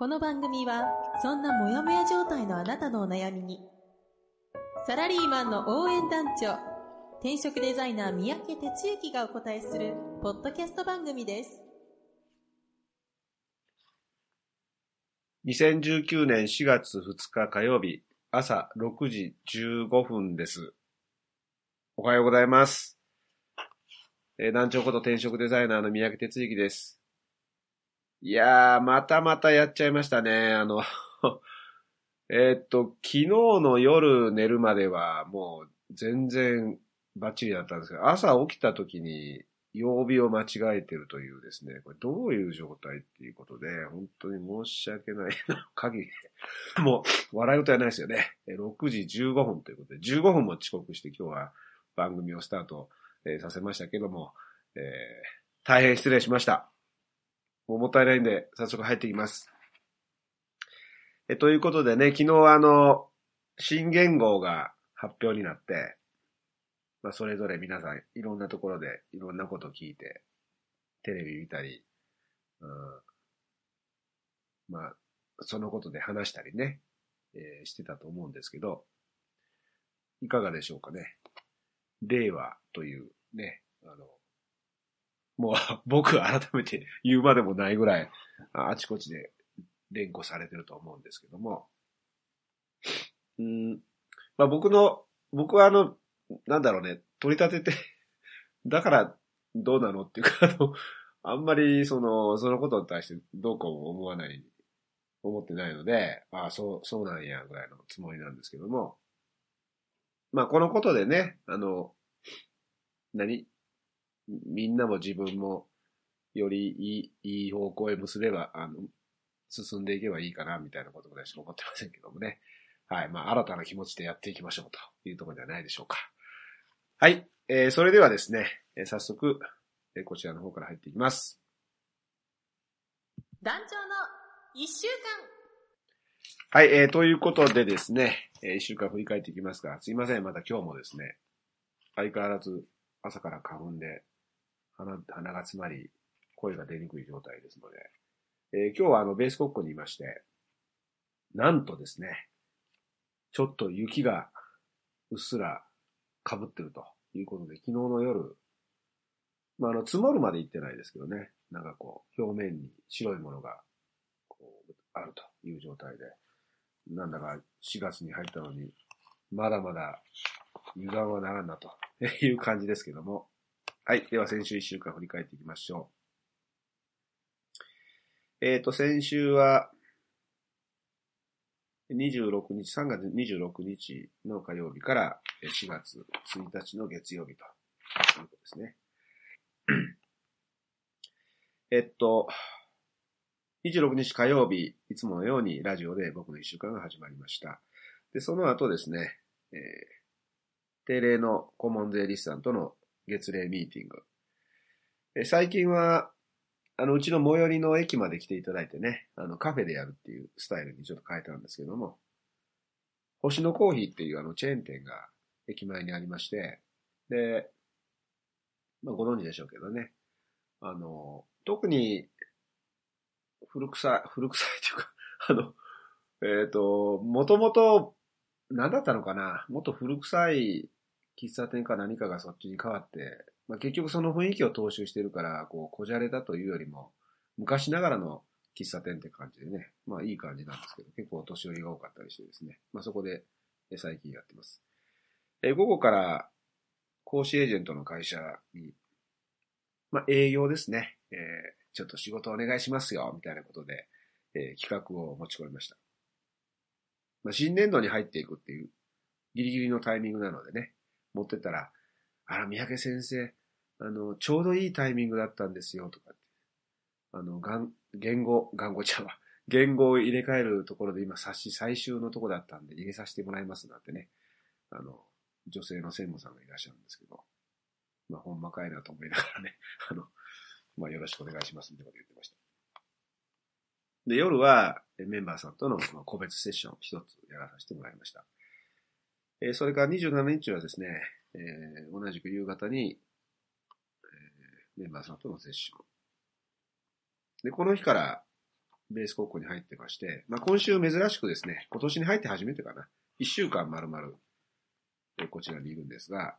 この番組はそんなモヤモヤ状態のあなたのお悩みにサラリーマンの応援団長転職デザイナー三宅哲之がお答えするポッドキャスト番組です2019年4月2日火曜日朝6時15分です。おはようございます。えー団長こと転職デザイナーの三宅哲之です。いやー、またまたやっちゃいましたね。あの、えっと、昨日の夜寝るまではもう全然バッチリだったんですけど、朝起きた時に曜日を間違えてるというですね、これどういう状態っていうことで、本当に申し訳ない限り、もう笑い事はないですよね。6時15分ということで、15分も遅刻して今日は番組をスタート、させましたけども、えー大変失礼しました。もうもったいないんで、早速入っていきます。えということでね、昨日あの、新元号が発表になって、まあ、それぞれ皆さんいろんなところでいろんなこと聞いて、テレビ見たり、うん、まあ、そのことで話したりね、えーしてたと思うんですけど、いかがでしょうかね。令和というね、あの、もう 僕改めて言うまでもないぐらい、あちこちで連呼されてると思うんですけども、うん、まあ僕の、僕はあの、なんだろうね、取り立てて、だからどうなのっていうか、あの、あんまりその、そのことに対してどうこう思わない、思ってないので、ああ、そう、そうなんや、ぐらいのつもりなんですけども、まあこのことでね、あの、何？みんなも自分もよりいい、いい方向へ結べば、あの、進んでいけばいいかな、みたいなことぐらいしか思ってませんけどもね。はい。まあ、新たな気持ちでやっていきましょうというところではないでしょうか。はい。えー、それではですね、えー早速、えーこちらの方から入っていきます。団長の一週はい。えー、ということでですね、えー一週間振り返っていきますが、すいません。また今日もですね、相変わらず朝から花粉で鼻鼻が詰まり、声が出にくい状態ですので、えー今日はあの、ベースコックにいまして、なんとですね、ちょっと雪がうっすら被ってるということで、昨日の夜、まあ、あの、積もるまで行ってないですけどね、なんかこう、表面に白いものが、こう、あるという状態で、なんだか4月に入ったのに、まだまだ油断はならんなと いう感じですけども。はい。では先週1週間振り返っていきましょう。えっ、と、先週は、26日、3月26日の火曜日から4月1日の月曜日ということですね。えっと、26日火曜日、いつものようにラジオで僕の一週間が始まりました。で、その後ですね、えー定例の顧問税理士さんとの月例ミーティング。え最近は、あの、うちの最寄りの駅まで来ていただいてね、あの、カフェでやるっていうスタイルにちょっと変えたんですけども、星のコーヒーっていうあの、チェーン店が駅前にありまして、で、まあ、ご存知でしょうけどね、あの、特に、古臭い、古臭いっていうか、あの、えっ、と、もともと、何だったのかなもっと古臭い喫茶店か何かがそっちに変わって、まあ、結局その雰囲気を踏襲してるから、こう、こじゃれだというよりも、昔ながらの喫茶店って感じでね、まあいい感じなんですけど、結構お年寄りが多かったりしてですね、まあそこで最近やってます。え午後から講師エージェントの会社に、まあ営業ですね、えーちょっと仕事お願いしますよ、みたいなことで、えー企画を持ち込みました。まあ新年度に入っていくっていうギリギリのタイミングなのでね、持ってたら、あら、三宅先生、あの、ちょうどいいタイミングだったんですよ、とかって。あの、がん、言語、言語ちゃうわ。言語を入れ替えるところで今、冊子最終のとこだったんで入れさせてもらいますなんてね、あの、女性の専務さんがいらっしゃるんですけど、まあ、ほんまかいなと思いながらね、あの、まあ、よろしくお願いしますってこと言ってました。で、夜はメンバーさんとの個別セッション一つやらさせてもらいました。えそれから27日はですね、えー、同じく夕方に、えー、メンバーさんとのセッション。で、この日からベース国庫に入ってまして、まあ、今週珍しくですね、今年に入って初めてかな、一週間丸々、え、こちらにいるんですが、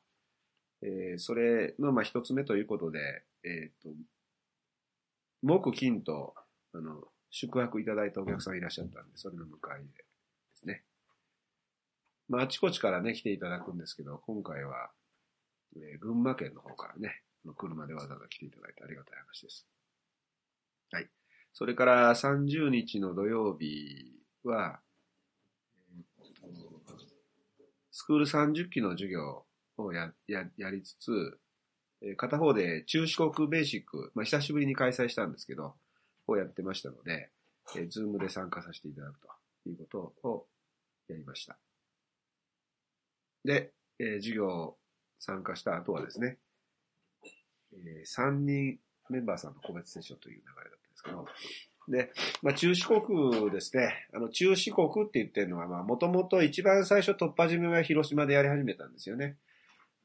えー、それの、まあ、一つ目ということで、えっ、ー、と、木金と、あの、宿泊いただいたお客さんいらっしゃったんで、それの迎え入れですね。まあ、あちこちからね、来ていただくんですけど、今回は、えー、群馬県の方からね、車でわざわざ来ていただいてありがたい話です。はい。それから30日の土曜日は、スクール30期の授業をやややりつつ、え、片方で中四国ベーシック、まあ、久しぶりに開催したんですけど、をやってましたので、え、ズームで参加させていただくということをやりました。で、えー、授業参加した後はですね、えー、3人メンバーさんの個別セッションという流れだったんですけど、で、まあ、中四国ですね。あの、中四国って言ってるのは、まあ、もともと一番最初突破締めは広島でやり始めたんですよね。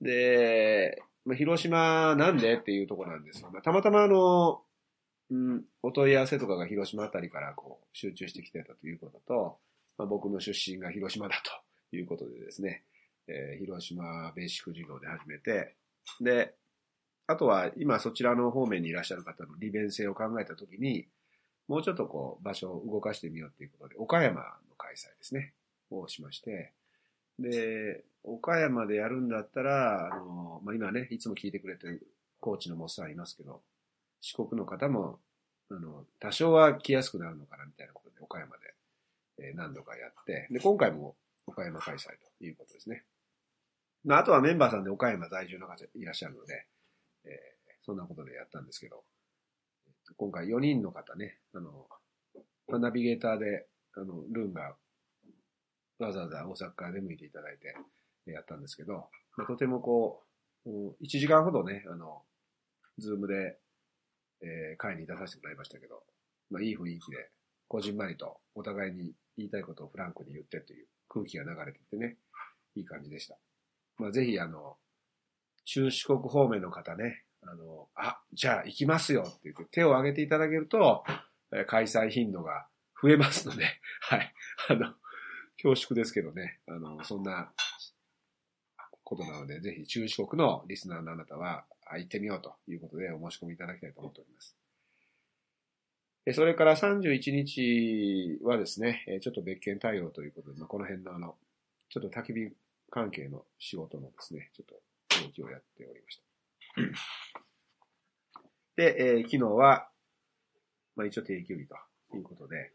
で、まあ、広島なんでっていうところなんですよ。まあ、たまたまあの、うん、お問い合わせとかが広島あたりからこう集中してきてたということと、まあ、僕の出身が広島だということでですね、えー、広島ベーシック授業で始めて、で、あとは今そちらの方面にいらっしゃる方の利便性を考えたときに、もうちょっとこう場所を動かしてみようということで、岡山の開催ですね、をしまして、で、岡山でやるんだったら、あの、まあ、今ね、いつも聞いてくれてるコーチのモッサンいますけど、四国の方も、あの、多少は来やすくなるのかなみたいなことで、岡山で、え何度かやって、で、今回も岡山開催ということですね。まあ、あとはメンバーさんで岡山在住の方いらっしゃるので、えー、そんなことでやったんですけど、今回4人の方ね、あの、ナビゲーターで、あの、ルーンがわざわざ大阪から出向いていただいてやったんですけど、まあ、とてもこう、1時間ほどね、あの、ズームで、えー、会に出させてもらいましたけど、まあ、いい雰囲気で、こじんまりとお互いに言いたいことをフランクに言ってという空気が流れていてね、いい感じでした。まあ、ぜひあの、中四国方面の方ね、あの、あ、じゃあ行きますよって言って手を挙げていただけると、開催頻度が増えますので、はい。あの、恐縮ですけどね、あの、そんなことなので、ぜひ中四国のリスナーのあなたは、行ってみようということでお申し込みいただきたいと思っております。それから31日はですね、ちょっと別件対応ということで、まあ、この辺のあの、ちょっと焚き火関係の仕事のですね、ちょっと動きをやっておりました。で、えー、昨日は、まあ一応定休日ということで、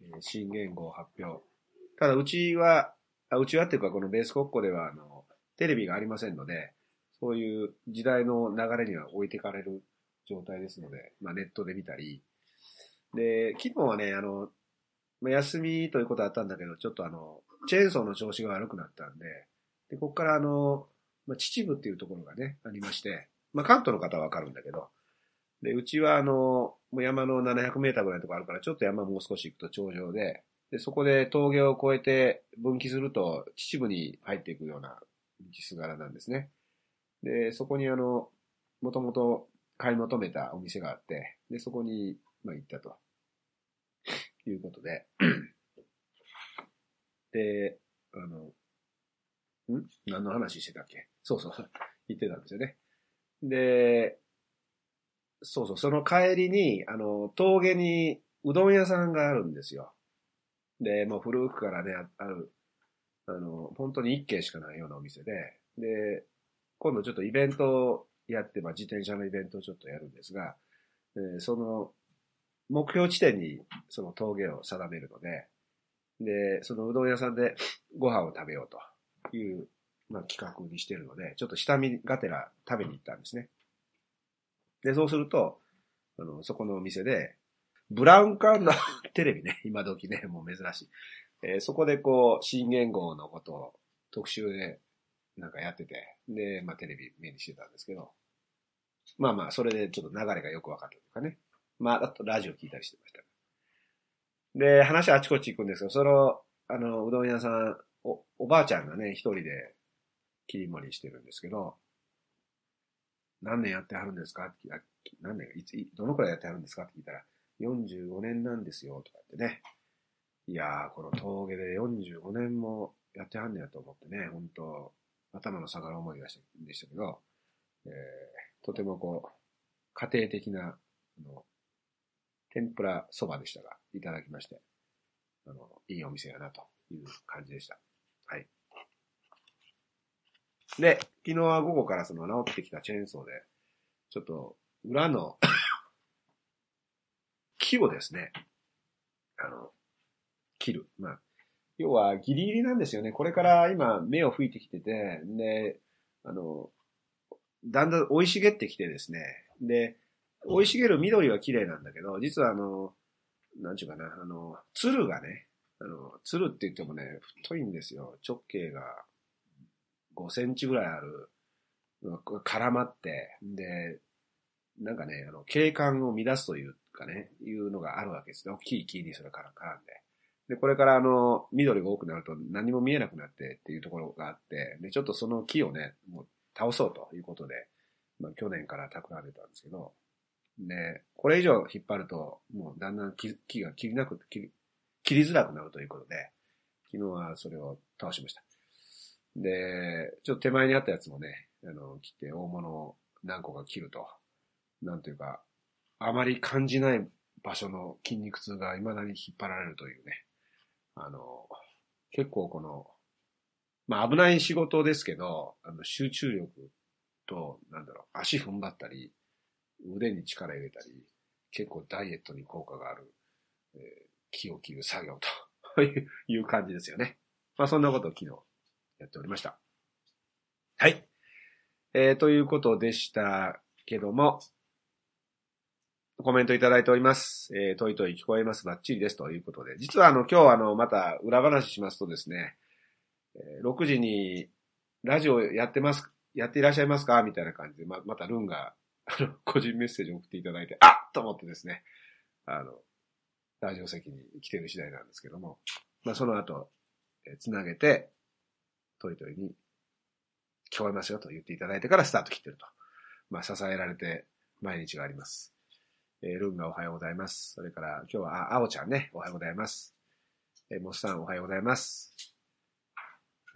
えー、新言語を発表。ただ、うちは、あうちはっていうか、このベース国庫では、あの、テレビがありませんので、そういう時代の流れには置いてかれる状態ですので、まあネットで見たり、で、昨日はね、あの、まあ、休みということあったんだけど、ちょっとあの、チェーンソーの調子が悪くなったんで、で、ここからあの、まあ、秩父っていうところがね、ありまして、まあ、関東の方はわかるんだけど、で、うちはあの、もう山の700メーターぐらいのところあるから、ちょっと山もう少し行くと頂上で、で、そこで峠を越えて分岐すると秩父に入っていくような道す柄なんですね。で、そこにあの、もともと買い求めたお店があって、で、そこに、まあ行ったと。いうことで、で、あの、ん？何の話してたっけ？そうそう、言ってたんですよね。で、そうそう、その帰りに、あの、峠にうどん屋さんがあるんですよ。で、もう古くからね、ある、あの、本当に一軒しかないようなお店で、で、今度ちょっとイベントをやって、まあ自転車のイベントをちょっとやるんですが、え、その、目標地点にその峠を定めるので、で、そのうどん屋さんでご飯を食べようという、まあ、企画にしてるので、ちょっと下見がてら食べに行ったんですね。で、そうすると、あの、そこのお店で、ブラウン管のテレビね、今時ね、もう珍しい。えーそこでこう、新元号のことを特集でなんかやってて、で、まあテレビ目にしてたんですけど、まあまあ、それでちょっと流れがよく分かったというかね。まあ、あとラジオ聞いたりしてました。で、話あちこち行くんですけど、その、あの、うどん屋さん、お、おばあちゃんがね、一人で切り盛りしてるんですけど、何年やってはるんですか？って聞いた何年、いつ、どのくらいやってはるんですか？って聞いたら、45年なんですよ、とかってね。いやー、この峠で45年もやってはんねやと思ってね、本当頭の下がる思いがしたでしたけど、えー、とてもこう、家庭的な、あの、天ぷらそばでしたが、いただきまして、あの、いいお店やなという感じでした。はい。で、昨日は午後からその治ってきたチェーンソーで、ちょっと裏の 木をですね、あの、切る。まあ、要はギリギリなんですよね。これから今芽を吹いてきてて、で、あの、だんだん生い茂ってきてですね。で、生い茂る緑は綺麗なんだけど、実はあの、なんちゅうかな、あの、鶴がね、あの、鶴って言ってもね、太いんですよ。直径が5センチぐらいある。絡まって、で、なんかね、あの、景観を乱すというかね、いうのがあるわけですね。大きい木にそれから絡んで。で、これからあの、緑が多くなると何も見えなくなってっていうところがあって、で、ちょっとその木をね、もう倒そうということで、まあ去年から企んでたんですけど、で、これ以上引っ張ると、もうだんだん木木が切りなく、切り、切りづらくなるということで、昨日はそれを倒しました。で、ちょっと手前にあったやつもね、あの、切って大物を何個か切ると、なんというか、あまり感じない場所の筋肉痛が未だに引っ張られるというね、あの、結構この、まあ危ない仕事ですけど、あの集中力と、なんだろう、足踏ん張ったり、腕に力入れたり、結構ダイエットに効果がある、えー木を切る作業と いう感じですよね。まあそんなことを昨日やっておりました。はい。えー、ということでしたけども、コメントいただいております。えー、トイトイ聞こえます。バッチリです。ということで。実はあの、今日あの、また裏話しますとですね、6時にラジオやってます、やっていらっしゃいますかみたいな感じで、ま、またルンが、あの、個人メッセージを送っていただいて、あっと思ってですね、あの、ラジオ席に来てる次第なんですけども、まあ、その後、えつなげて、トイトイに聞こえますよと言っていただいてからスタート切ってると。まあ、支えられて毎日があります。えールンがおはようございます。それから今日は、あ、あおちゃんね、おはようございます。えーモスさんおはようございます。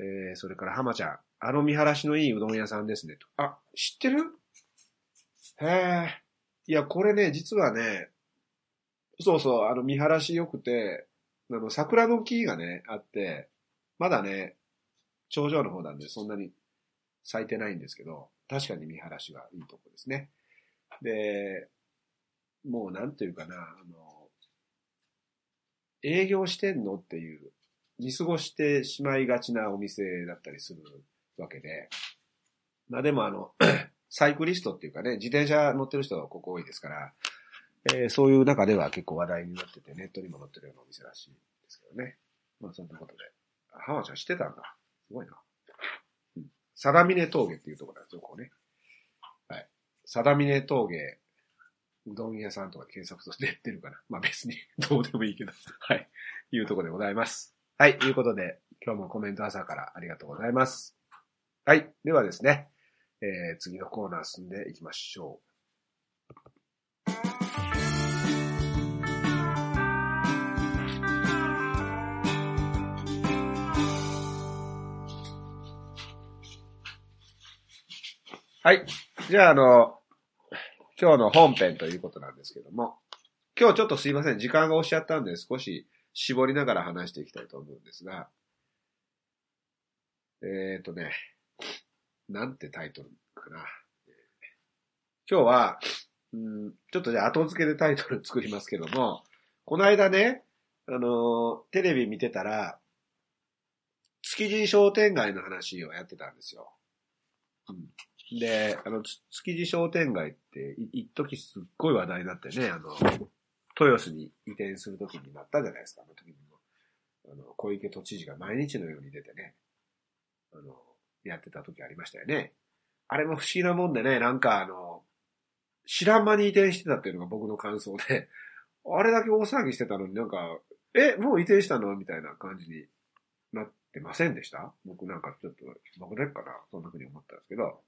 えーそれから浜ちゃん、あの見晴らしのいいうどん屋さんですね。とあ、知ってる？へえ。いや、これね、実はね、そうそう、あの見晴らし良くて、あの、桜の木がね、あって、まだね、頂上の方なんでそんなに咲いてないんですけど、確かに見晴らしがいいとこですね。で、もうなんていうかな、あの、営業してんのっていう、見過ごしてしまいがちなお店だったりするわけで、まあでもあの、サイクリストっていうかね、自転車乗ってる人がここ多いですから、えーそういう中では結構話題になってて、ネットにも載ってるようなお店らしいですけどね。まあそんなことで。あ浜ちゃん知ってたんだ。すごいな。うん。定峰峠っていうところなんですよ、ここね。はい。定峰峠、うどん屋さんとか検索すると出てるかな。まあ別に どうでもいいけど。はい。いうところでございます。はい。いうことで、今日もコメント朝からありがとうございます。はい。ではですね、えー、次のコーナー進んでいきましょう。はい。じゃあ、あの、今日の本編ということなんですけども、今日ちょっとすいません。時間が押しちゃったんで、少し絞りながら話していきたいと思うんですが、えっ、ー、とね、なんてタイトルかな。今日は、うん、ちょっとじゃあ後付けでタイトル作りますけども、この間ね、あの、テレビ見てたら、築地商店街の話をやってたんですよ。うん、で、あの、つ築地商店街って、い一時すっごい話題になってね、あの、豊洲に移転するときになったじゃないですか、あの時にも。あの、小池都知事が毎日のように出てね、あの、やってた時ありましたよね。あれも不思議なもんでね、なんかあの、知らん間に移転してたっていうのが僕の感想で、あれだけ大騒ぎしてたのになんか、え、もう移転したのみたいな感じになってませんでした？僕なんかちょっと、僕だけかな？そんな風に思ったんですけど。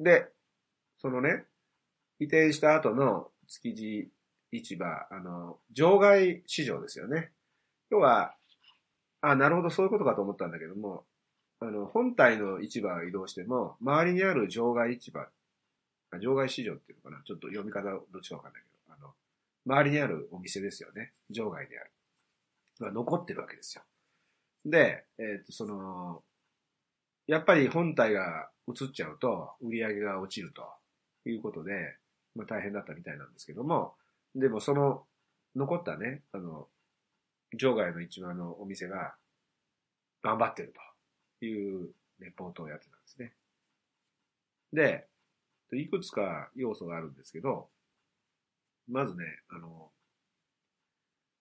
で、そのね、移転した後の築地市場、あの、場外市場ですよね。要は、あ、なるほど、そういうことかと思ったんだけども、あの、本体の市場が移動しても、周りにある場外市場、場外市場っていうのかな？ちょっと読み方どっちかわかんないけど、あの、周りにあるお店ですよね。場外である。が残ってるわけですよ。で、えっ、と、その、やっぱり本体が移っちゃうと、売り上げが落ちるということで、まあ大変だったみたいなんですけども、でもその、残ったね、あの、場外の市場のお店が、頑張ってるとていうレポートをやってたんですね。で、いくつか要素があるんですけど、まずね、あの、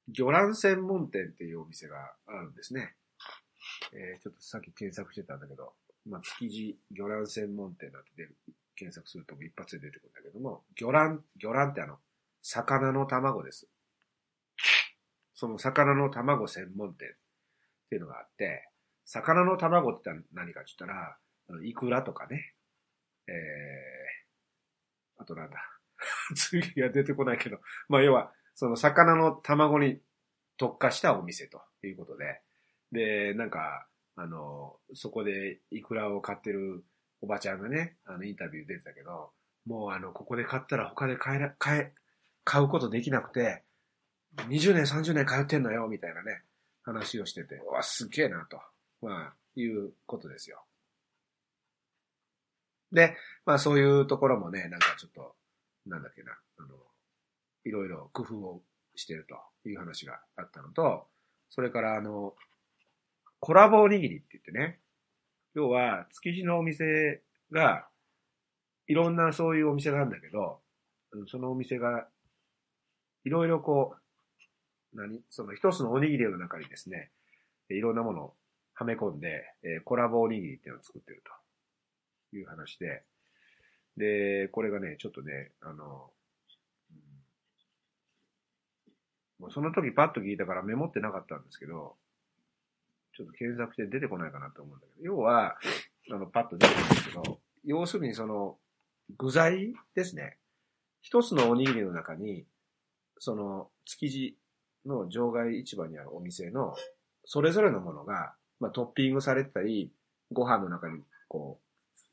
魚卵専門店っていうお店があるんですね。えー、ちょっとさっき検索してたんだけど、まあ、築地魚卵専門店なんて出る、検索すると一発で出てくるんだけども、魚卵、魚卵ってあの、魚の卵です。その魚の卵専門店っていうのがあって、魚の卵って何かって言ったら、イクラとかね、えー、あとなんだ。次が出てこないけど、まあ要は、その魚の卵に特化したお店ということで、で、なんか、あの、そこでイクラを買ってるおばちゃんがね、あの、インタビュー出てたけど、もうあの、ここで買ったら他で買えら、買え、買うことできなくて、20年、30年通ってんのよ、みたいなね、話をしてて、うわ、すげえな、と、まあ、いうことですよ。で、まあそういうところもね、なんかちょっと、なんだっけな、あの、いろいろ工夫をしてるという話があったのと、それからあの、コラボおにぎりって言ってね、要は築地のお店が、いろんなそういうお店があるんだけど、そのお店が、いろいろこう、何その一つのおにぎりの中にですね、いろんなものをはめ込んで、えコラボおにぎりっていうのを作ってるという話で、で、これがね、ちょっとね、あの、もうその時パッと聞いたからメモってなかったんですけど、ちょっと検索して出てこないかなと思うんだけど、要は、あの、パッと出てくるんですけど、要するにその、具材ですね。一つのおにぎりの中に、その、築地の場外市場にあるお店の、それぞれのものが、まあ、トッピングされてたり、ご飯の中に、こ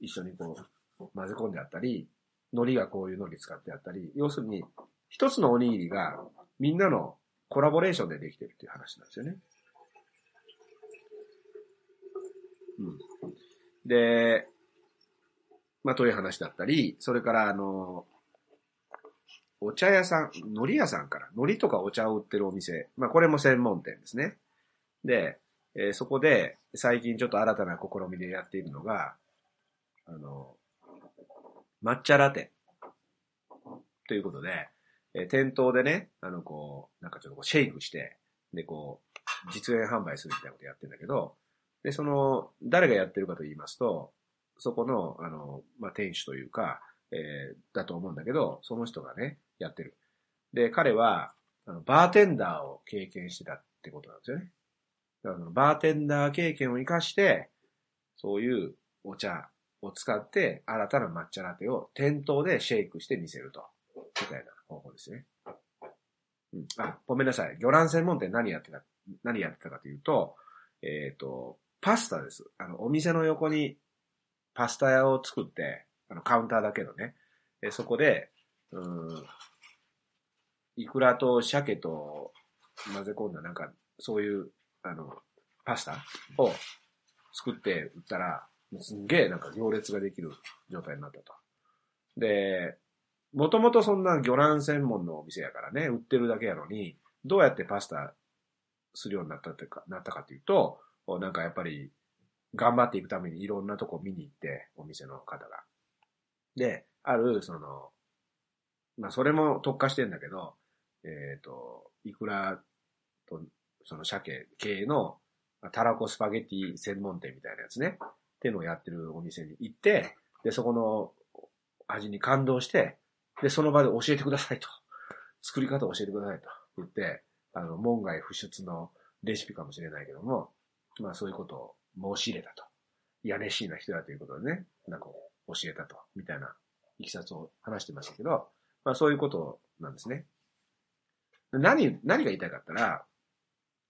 う、一緒にこう、混ぜ込んであったり、海苔がこういう海苔使ってあったり、要するに、一つのおにぎりが、みんなのコラボレーションでできてるっていう話なんですよね。うん。で、まあ、という話だったり、それから、あの、お茶屋さん、海苔屋さんから、海苔とかお茶を売ってるお店、まあ、これも専門店ですね。で、えー、そこで、最近ちょっと新たな試みでやっているのが、あの、抹茶ラテ。ということで、えー、店頭でね、あの、こう、なんかちょっとシェイクして、で、こう、実演販売するみたいなことやってるんだけど、で、その、誰がやってるかと言いますと、そこの、あの、まあ、店主というか、えー、だと思うんだけど、その人がね、やってる。で、彼は、あの、バーテンダーを経験してたってことなんですよね。だからバーテンダー経験を活かして、そういうお茶を使って新たな抹茶ラテを店頭でシェイクして見せると。みたいな方法ですね。うん。あ、ごめんなさい。魚卵専門店何やってた、何やってたかというと、えっ、ー、と、パスタです。あの、お店の横にパスタ屋を作って、あの、カウンターだけどね。えそこで、うん、イクラと鮭と混ぜ込んだなんか、そういう、あの、パスタを作って売ったら、すんげえなんか行列ができる状態になったと。で、もともとそんな魚卵専門のお店やからね、売ってるだけやのに、どうやってパスタするようになったってか、なったかというと、なんかやっぱり、頑張っていくためにいろんなとこ見に行って、お店の方が。で、ある、その、まあそれも特化してんだけど、えっ、と、イクラと、その鮭系の、たらこスパゲティ専門店みたいなやつね。っていうのをやってるお店に行って、で、そこの味に感動して、で、その場で教えてくださいと。作り方を教えてくださいと言って、あの、門外不出のレシピかもしれないけども、まあそういうことを申し入れたと。いや、熱心な人だということでね、なんか教えたと、みたいないきさつを話してましたけど、まあそういうことなんですね。何、何が言いたいかったら、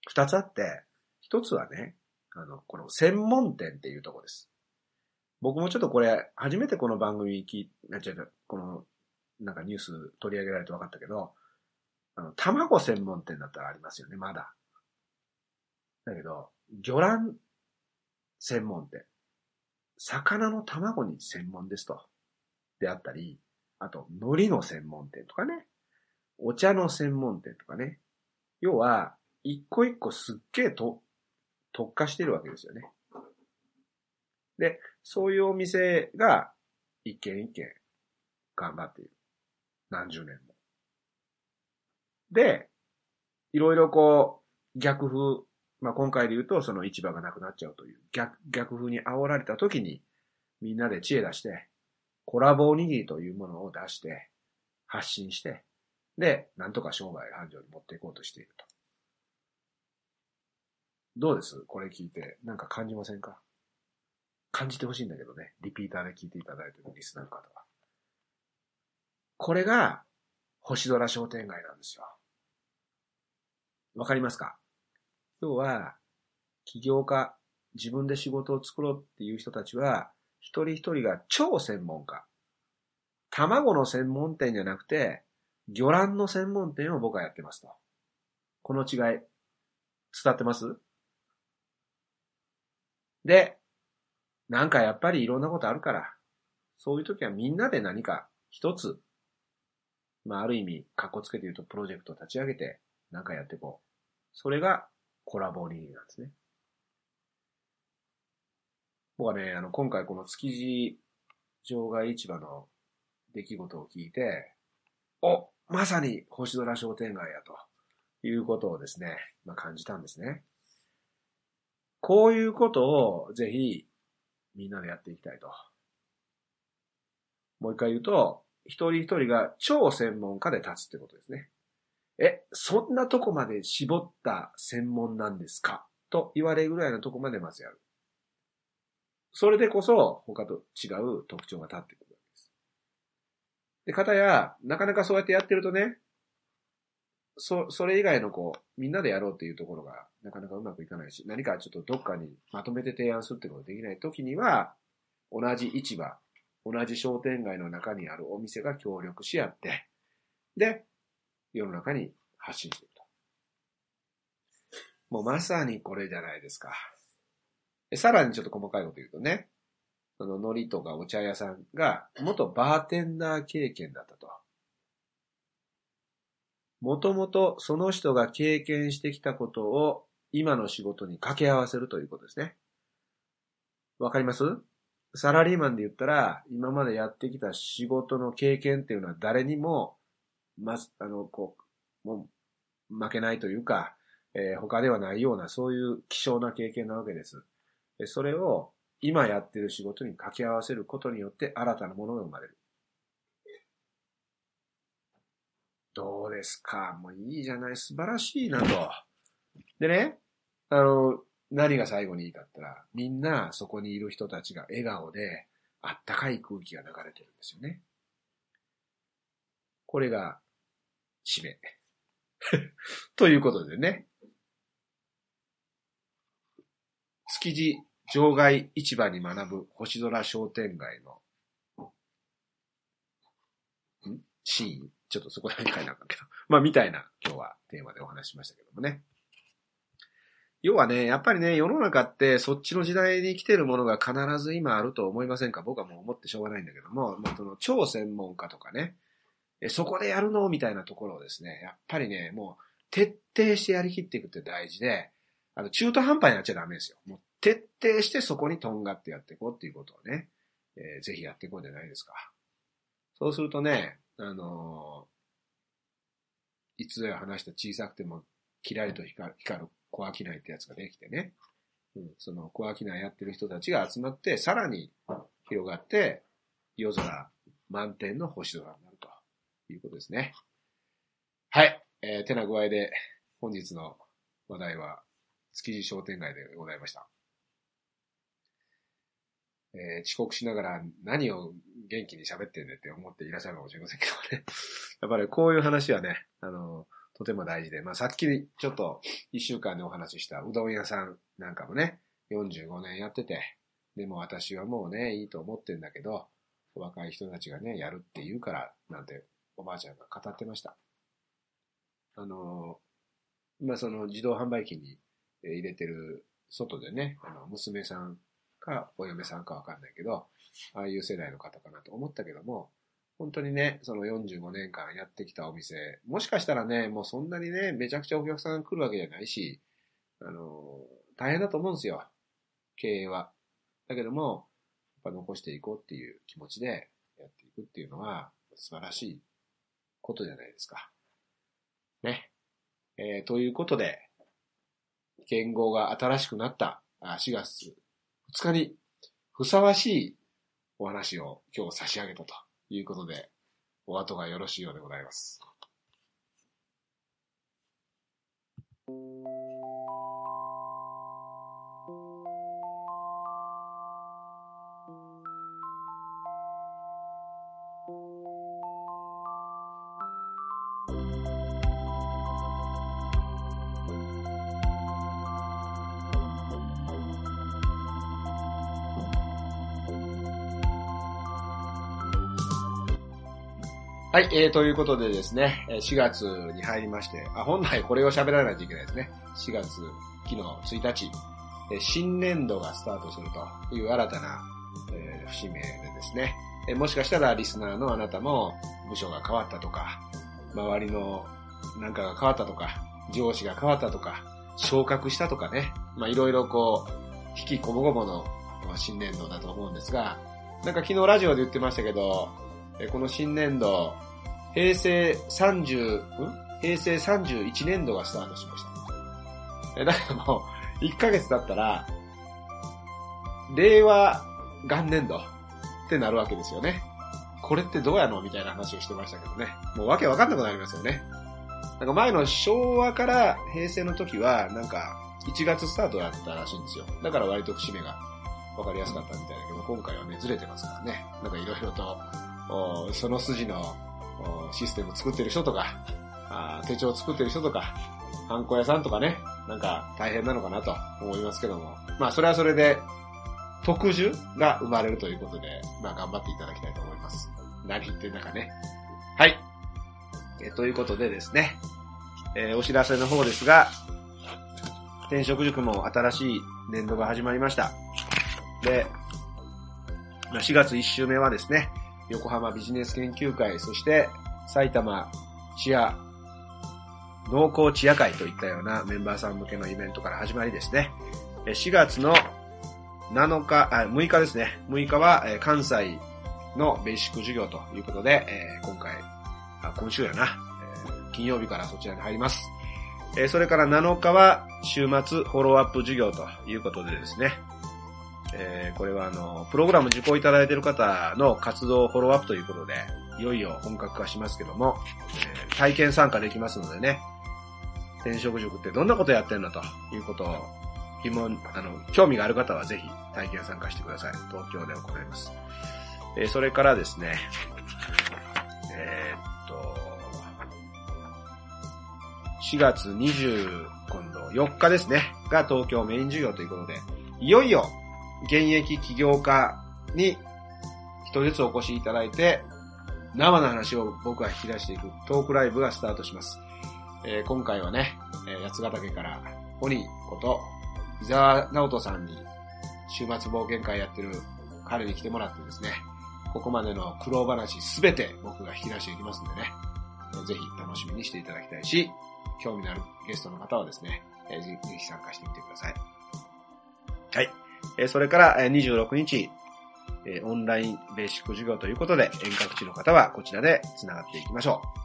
二つあって、一つはね、あの、この専門店っていうとこです。僕もちょっとこれ、初めてこの番組聞い、なっちゃう、この、なんかニュース取り上げられて分かったけど、あの、卵専門店だったらありますよね、まだ。だけど、魚卵専門店。魚の卵に専門ですと。であったり、あと、海苔の専門店とかね。お茶の専門店とかね。要は、一個一個すっげえと特化してるわけですよね。で、そういうお店が一軒一軒頑張っている。何十年も。で、いろいろこう、逆風、まあ、今回で言うとその市場がなくなっちゃうという逆、逆風に煽られた時にみんなで知恵出して、コラボおにぎりというものを出して、発信して、で、なんとか商売繁盛に持っていこうとしていると。どうです？これ聞いて、なんか感じませんか？感じてほしいんだけどね。リピーターで聞いていただいてるリスナーの方は。これが、星空商店街なんですよ。わかりますか？要は、起業家、自分で仕事を作ろうっていう人たちは、一人一人が超専門家。卵の専門店じゃなくて、魚卵の専門店を僕はやってますと。この違い、伝ってます？で、なんかやっぱりいろんなことあるから、そういう時はみんなで何か一つ、まあある意味、格好つけて言うとプロジェクト立ち上げて、なんかやっていこう。それがコラボリーなんですね。僕はね、あの、今回この築地場外市場の出来事を聞いて、お、まさに星空商店街やということをですね、まあ、感じたんですね。こういうことをぜひみんなでやっていきたいと。もう一回言うと、一人一人が超専門家で立つってことですね。え、そんなとこまで絞った専門なんですか？と言われるぐらいのとこまでまずやる。それでこそ他と違う特徴が立ってくるわけです。で、かたや、なかなかそうやってやってるとね、そ、それ以外のこう、みんなでやろうっていうところがなかなかうまくいかないし、何かちょっとどっかにまとめて提案するってことができないときには、同じ市場、同じ商店街の中にあるお店が協力し合って、で、世の中に発信していると。もうまさにこれじゃないですか。さらにちょっと細かいこと言うとね、その海苔とかお茶屋さんが元バーテンダー経験だったと。もともとその人が経験してきたことを今の仕事に掛け合わせるということですね。わかります？サラリーマンで言ったら、今までやってきた仕事の経験っていうのは誰にも、ま、あの、こう、もう、負けないというか、えー他ではないような、そういう希少な経験なわけです。それを今やってる仕事に掛け合わせることによって新たなものが生まれる。どうですかもういいじゃない、素晴らしいなと。でね、あの、何が最後にいいかったら、みんなそこにいる人たちが笑顔で、あったかい空気が流れてるんですよね。これが、締め。ということでね。築地場外市場に学ぶ星空商店街の、ん？シーン？ちょっとそこだけ書いなかったけど。まあ、みたいな今日はテーマでお話しましたけどもね。要はね、やっぱりね、世の中ってそっちの時代に来てるものが必ず今あると思いませんか？僕はもう思ってしょうがないんだけども、まあ、その超専門家とかね、そこでやるの？みたいなところをですね、やっぱりね、もう徹底してやりきっていくって大事で、あの、中途半端にやっちゃダメですよ。もう徹底してそこにとんがってやっていこうっていうことをね、えーぜひやっていこうじゃないですか。そうするとね、あのーいつや話した小さくてもキラリと光る光る小商いってやつができてね。うん、その小商いやってる人たちが集まって、さらに広がって、夜空満点の星空になるということですね。はい。えー、てな具合で、本日の話題は、築地商店街でございました。えー遅刻しながら何を元気に喋ってんねって思っていらっしゃるかもしれませんけどね。やっぱりこういう話はね、あの、とても大事で、まあさっきちょっと一週間でお話ししたうどん屋さんなんかもね、45年やってて、でも私はもうね、いいと思ってんだけど、若い人たちがね、やるって言うから、なんておばあちゃんが語ってました。あの、今その自動販売機に入れてる外でね、あの、娘さんかお嫁さんかわかんないけど、ああいう世代の方かなと思ったけども、本当にね、その45年間やってきたお店、もしかしたらね、もうそんなにね、めちゃくちゃお客さん来るわけじゃないし、あの、大変だと思うんですよ。経営は。だけども、やっぱ残していこうっていう気持ちでやっていくっていうのは素晴らしいことじゃないですか。ね。えーということで、言語が新しくなったあ4月日にふさわしいお話を今日差し上げたということで、お後がよろしいようでございます。はい、えー、ということでですね、4月に入りまして、あ、本来これを喋らないといけないですね。4月、昨日1日、新年度がスタートするという新たな、えー節目でですね、えもしかしたらリスナーのあなたも部署が変わったとか、周りのなんかが変わったとか、上司が変わったとか、昇格したとかね、まあいろいろこう、引きこもごもの新年度だと思うんですが、なんか昨日ラジオで言ってましたけど、えこの新年度、平成30、ん？平成31年度がスタートしました。えだけども、1ヶ月経ったら、令和元年度ってなるわけですよね。これってどうやのみたいな話をしてましたけどね。もうわけわかんなくなりますよね。なんか前の昭和から平成の時は、なんか1月スタートだったらしいんですよ。だから割と節目がわかりやすかったみたいだけど、今回はね、ずれてますからね。なんかいろいろと、その筋のシステム作ってる人とか、手帳作ってる人とか、ハンコ屋さんとかね、なんか大変なのかなと思いますけども。まあそれはそれで、特需が生まれるということで、まあ頑張っていただきたいと思います。何言ってんだかね。はい。えということでですね、えーお知らせの方ですが、転職塾も新しい年度が始まりました。で、4月1週目はですね、横浜ビジネス研究会、そして埼玉チア農耕チア会といったようなメンバーさん向けのイベントから始まりですね。4月の7日、あ、6日ですね。6日は関西のベーシック授業ということで、え今回、あ、今週やな、え金曜日からそちらに入ります。えそれから7日は週末フォローアップ授業ということでですね、えーこれはあの、プログラム受講いただいている方の活動フォローアップということで、いよいよ本格化しますけども、えー体験参加できますのでね、転職塾ってどんなことやってんのということを疑問、あの、興味がある方はぜひ体験参加してください。東京で行います。えーそれからですね、えーっと、4月20、今度4日ですね、が東京メイン授業ということで、いよいよ現役起業家に一人ずつお越しいただいて、生の話を僕が引き出していくトークライブがスタートします。えー今回はね、えー八ヶ岳から鬼こと伊沢直人さんに週末冒険会やってる彼に来てもらってですね、ここまでの苦労話すべて僕が引き出していきますんでね、えーぜひ楽しみにしていただきたいし、興味のあるゲストの方はですね、えーぜひ参加してみてください。はい。えそれから26日、えオンラインベーシック授業ということで、遠隔地の方はこちらで繋がっていきましょう。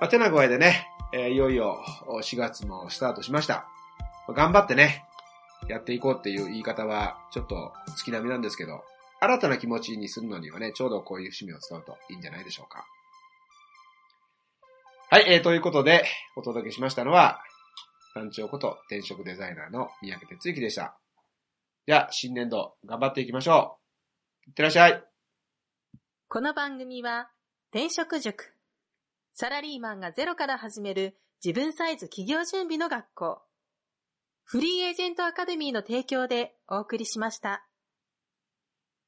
まあ、てな具合でね、えいよいよ4月もスタートしました。頑張ってね、やっていこうっていう言い方はちょっと月並みなんですけど、新たな気持ちにするのにはね、ちょうどこういう趣味を使うといいんじゃないでしょうか。はい、えー、ということで、お届けしましたのは、団長こと転職デザイナーの三宅哲之でした。じゃあ、新年度頑張っていきましょう。いってらっしゃい。この番組は、転職塾。サラリーマンがゼロから始める自分サイズ企業準備の学校。フリーエージェントアカデミーの提供でお送りしました。